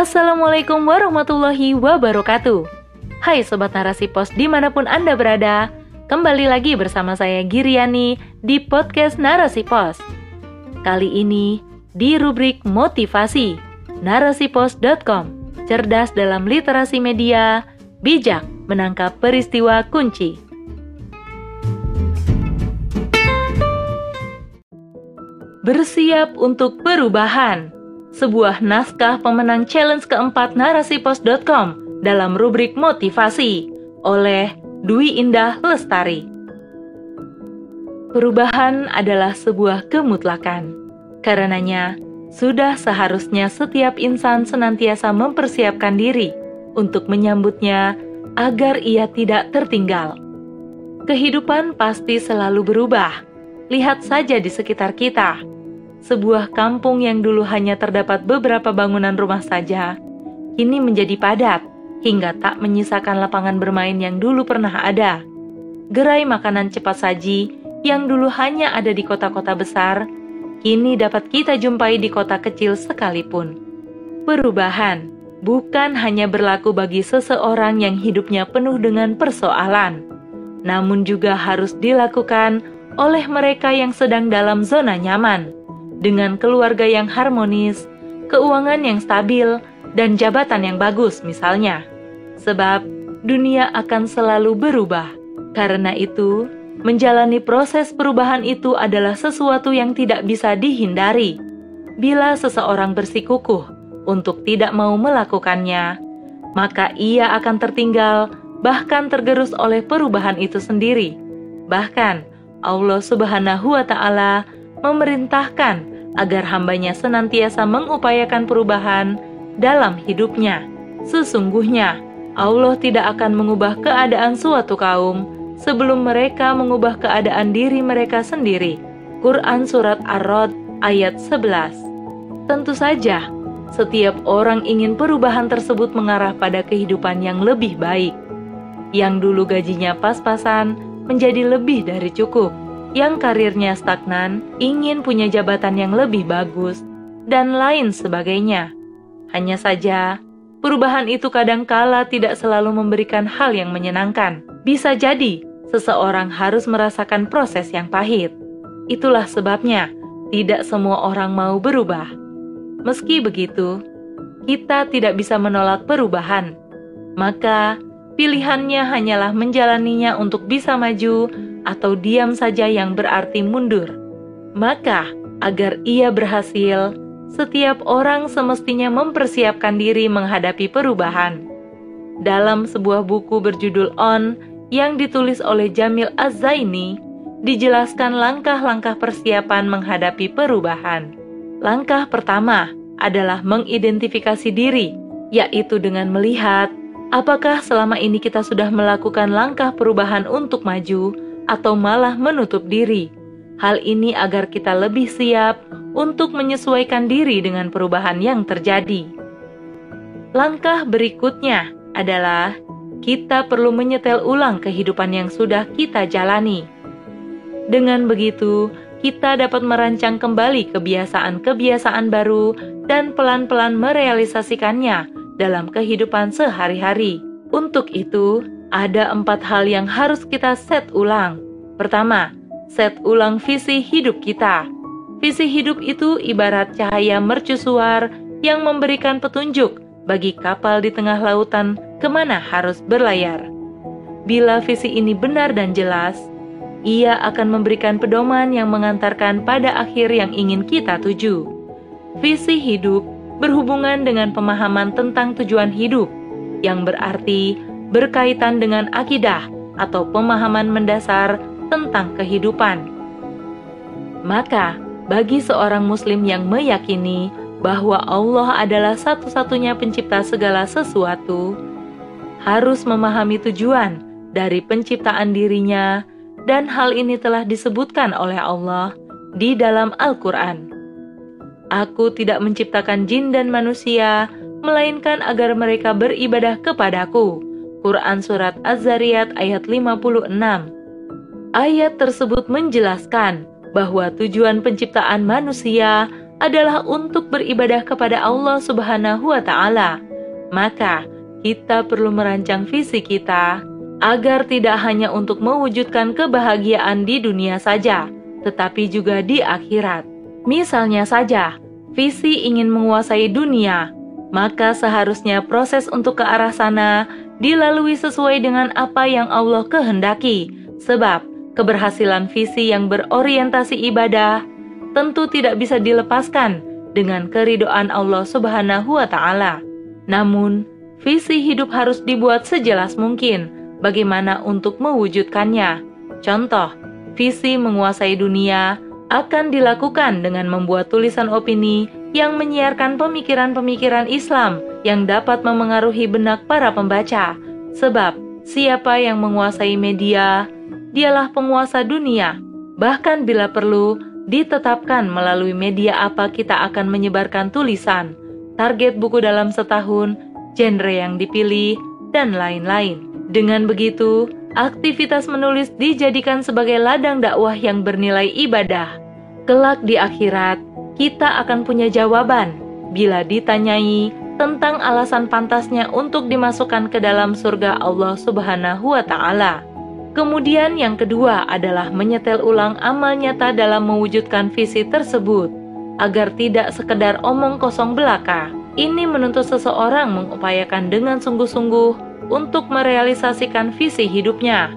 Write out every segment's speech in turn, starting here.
Assalamualaikum warahmatullahi wabarakatuh. Hai Sobat Narasi Pos di mana pun Anda berada Kembali lagi bersama saya Giriani di podcast Narasi Pos. Kali ini di rubrik motivasi narasipos.com Cerdas dalam literasi media, bijak menangkap peristiwa kunci. Bersiap untuk perubahan sebuah naskah pemenang challenge keempat narasipos.com dalam rubrik motivasi oleh Dwi Indah Lestari. Perubahan adalah sebuah kemutlakan. Karenanya, sudah seharusnya setiap insan senantiasa mempersiapkan diri untuk menyambutnya agar ia tidak tertinggal. Kehidupan pasti selalu berubah. Lihat saja di sekitar kita sebuah kampung yang dulu hanya terdapat beberapa bangunan rumah saja, kini menjadi padat hingga tak menyisakan lapangan bermain yang dulu pernah ada. Gerai makanan cepat saji yang dulu hanya ada di kota-kota besar, kini dapat kita jumpai di kota kecil sekalipun. Perubahan bukan hanya berlaku bagi seseorang yang hidupnya penuh dengan persoalan, namun juga harus dilakukan oleh mereka yang sedang dalam zona nyaman dengan keluarga yang harmonis, keuangan yang stabil, dan jabatan yang bagus, misalnya. Sebab dunia akan selalu berubah. Karena itu, menjalani proses perubahan itu adalah sesuatu yang tidak bisa dihindari. Bila seseorang bersikukuh untuk tidak mau melakukannya, maka ia akan tertinggal, bahkan tergerus oleh perubahan itu sendiri. Bahkan Allah Subhanahu wa Ta'ala memerintahkan agar hambanya senantiasa mengupayakan perubahan dalam hidupnya. Sesungguhnya, Allah tidak akan mengubah keadaan suatu kaum sebelum mereka mengubah keadaan diri mereka sendiri. Quran Surat Ar-Rod ayat 11 Tentu saja, setiap orang ingin perubahan tersebut mengarah pada kehidupan yang lebih baik. Yang dulu gajinya pas-pasan menjadi lebih dari cukup yang karirnya stagnan, ingin punya jabatan yang lebih bagus, dan lain sebagainya. Hanya saja, perubahan itu kadangkala tidak selalu memberikan hal yang menyenangkan. Bisa jadi, seseorang harus merasakan proses yang pahit. Itulah sebabnya tidak semua orang mau berubah. Meski begitu, kita tidak bisa menolak perubahan. Maka, pilihannya hanyalah menjalaninya untuk bisa maju atau diam saja yang berarti mundur. Maka, agar ia berhasil, setiap orang semestinya mempersiapkan diri menghadapi perubahan. Dalam sebuah buku berjudul On yang ditulis oleh Jamil Az-Zaini, dijelaskan langkah-langkah persiapan menghadapi perubahan. Langkah pertama adalah mengidentifikasi diri, yaitu dengan melihat apakah selama ini kita sudah melakukan langkah perubahan untuk maju atau malah menutup diri. Hal ini agar kita lebih siap untuk menyesuaikan diri dengan perubahan yang terjadi. Langkah berikutnya adalah kita perlu menyetel ulang kehidupan yang sudah kita jalani. Dengan begitu, kita dapat merancang kembali kebiasaan-kebiasaan baru dan pelan-pelan merealisasikannya dalam kehidupan sehari-hari. Untuk itu, ada empat hal yang harus kita set ulang. Pertama, set ulang visi hidup kita. Visi hidup itu ibarat cahaya mercusuar yang memberikan petunjuk bagi kapal di tengah lautan ke mana harus berlayar. Bila visi ini benar dan jelas, ia akan memberikan pedoman yang mengantarkan pada akhir yang ingin kita tuju. Visi hidup berhubungan dengan pemahaman tentang tujuan hidup, yang berarti berkaitan dengan akidah atau pemahaman mendasar tentang kehidupan. Maka, bagi seorang Muslim yang meyakini bahwa Allah adalah satu-satunya pencipta segala sesuatu, harus memahami tujuan dari penciptaan dirinya, dan hal ini telah disebutkan oleh Allah di dalam Al-Quran. Aku tidak menciptakan jin dan manusia, melainkan agar mereka beribadah kepadaku Quran Surat Az-Zariyat ayat 56. Ayat tersebut menjelaskan bahwa tujuan penciptaan manusia adalah untuk beribadah kepada Allah Subhanahu wa Ta'ala, maka kita perlu merancang visi kita agar tidak hanya untuk mewujudkan kebahagiaan di dunia saja, tetapi juga di akhirat. Misalnya saja, visi ingin menguasai dunia, maka seharusnya proses untuk ke arah sana dilalui sesuai dengan apa yang Allah kehendaki, sebab keberhasilan visi yang berorientasi ibadah tentu tidak bisa dilepaskan dengan keridoan Allah Subhanahu wa Ta'ala. Namun, visi hidup harus dibuat sejelas mungkin bagaimana untuk mewujudkannya. Contoh, visi menguasai dunia akan dilakukan dengan membuat tulisan opini yang menyiarkan pemikiran-pemikiran Islam yang dapat memengaruhi benak para pembaca. Sebab, siapa yang menguasai media, dialah penguasa dunia. Bahkan bila perlu, ditetapkan melalui media apa kita akan menyebarkan tulisan, target buku dalam setahun, genre yang dipilih, dan lain-lain. Dengan begitu, aktivitas menulis dijadikan sebagai ladang dakwah yang bernilai ibadah. Kelak di akhirat, kita akan punya jawaban bila ditanyai tentang alasan pantasnya untuk dimasukkan ke dalam surga Allah Subhanahu wa Ta'ala. Kemudian, yang kedua adalah menyetel ulang amal nyata dalam mewujudkan visi tersebut, agar tidak sekedar omong kosong belaka. Ini menuntut seseorang mengupayakan dengan sungguh-sungguh untuk merealisasikan visi hidupnya.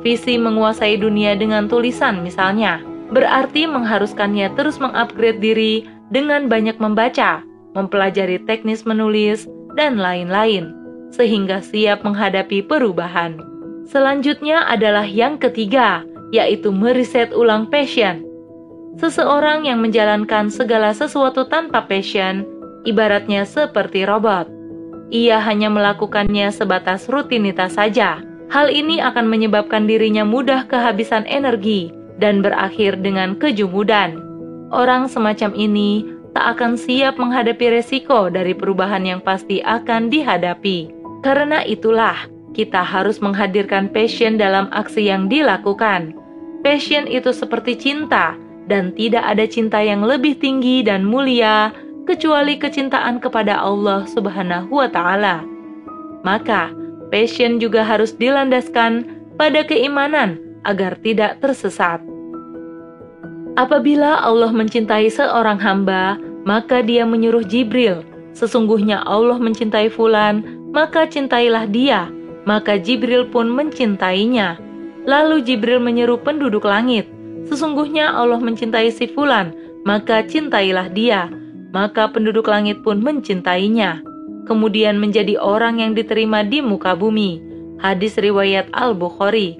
Visi menguasai dunia dengan tulisan misalnya, berarti mengharuskannya terus mengupgrade diri dengan banyak membaca, mempelajari teknis menulis, dan lain-lain, sehingga siap menghadapi perubahan. Selanjutnya adalah yang ketiga, yaitu meriset ulang passion. Seseorang yang menjalankan segala sesuatu tanpa passion, ibaratnya seperti robot ia hanya melakukannya sebatas rutinitas saja. Hal ini akan menyebabkan dirinya mudah kehabisan energi dan berakhir dengan kejumudan. Orang semacam ini tak akan siap menghadapi resiko dari perubahan yang pasti akan dihadapi. Karena itulah, kita harus menghadirkan passion dalam aksi yang dilakukan. Passion itu seperti cinta, dan tidak ada cinta yang lebih tinggi dan mulia kecuali kecintaan kepada Allah Subhanahu wa taala. Maka, passion juga harus dilandaskan pada keimanan agar tidak tersesat. Apabila Allah mencintai seorang hamba, maka dia menyuruh Jibril, sesungguhnya Allah mencintai fulan, maka cintailah dia. Maka Jibril pun mencintainya. Lalu Jibril menyeru penduduk langit, sesungguhnya Allah mencintai si fulan, maka cintailah dia maka penduduk langit pun mencintainya, kemudian menjadi orang yang diterima di muka bumi. Hadis riwayat Al-Bukhari.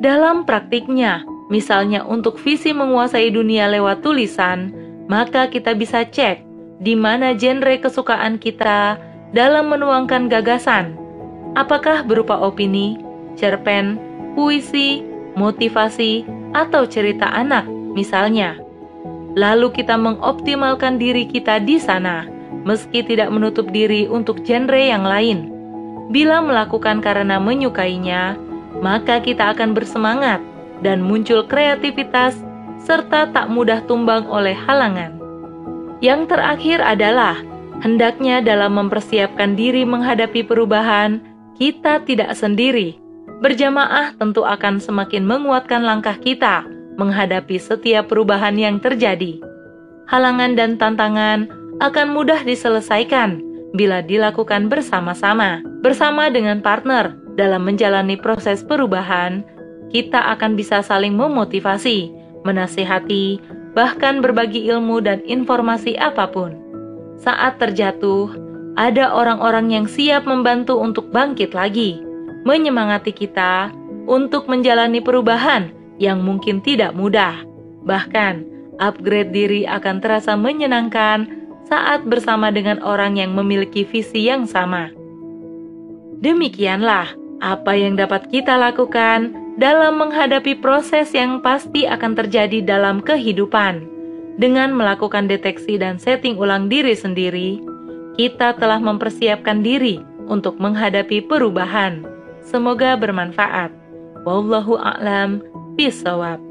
Dalam praktiknya, misalnya untuk visi menguasai dunia lewat tulisan, maka kita bisa cek di mana genre kesukaan kita dalam menuangkan gagasan. Apakah berupa opini, cerpen, puisi, motivasi, atau cerita anak, misalnya lalu kita mengoptimalkan diri kita di sana, meski tidak menutup diri untuk genre yang lain. Bila melakukan karena menyukainya, maka kita akan bersemangat dan muncul kreativitas serta tak mudah tumbang oleh halangan. Yang terakhir adalah hendaknya dalam mempersiapkan diri menghadapi perubahan, kita tidak sendiri. Berjamaah tentu akan semakin menguatkan langkah kita menghadapi setiap perubahan yang terjadi. Halangan dan tantangan akan mudah diselesaikan bila dilakukan bersama-sama. Bersama dengan partner dalam menjalani proses perubahan, kita akan bisa saling memotivasi, menasihati, bahkan berbagi ilmu dan informasi apa pun. Saat terjatuh, ada orang-orang yang siap membantu untuk bangkit lagi, menyemangati kita untuk menjalani perubahan yang mungkin tidak mudah. Bahkan, upgrade diri akan terasa menyenangkan saat bersama dengan orang yang memiliki visi yang sama. Demikianlah apa yang dapat kita lakukan dalam menghadapi proses yang pasti akan terjadi dalam kehidupan. Dengan melakukan deteksi dan setting ulang diri sendiri, kita telah mempersiapkan diri untuk menghadapi perubahan. Semoga bermanfaat. Wallahu a'lam bishawab.